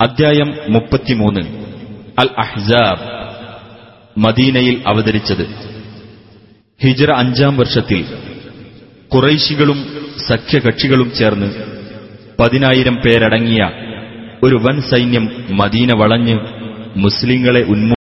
അദ്ധ്യായം മുപ്പത്തിമൂന്ന്. അൽ അഹ്സാബ് മദീനയിൽ അവതരിച്ചത്. ഹിജറ അഞ്ചാം വർഷത്തിൽ കുറൈശികളും സഖ്യകക്ഷികളും ചേർന്ന് പതിനായിരം പേരടങ്ങിയ ഒരു വൻ സൈന്യം മദീന വളഞ്ഞ് മുസ്ലിങ്ങളെ ഉന്മൂലനം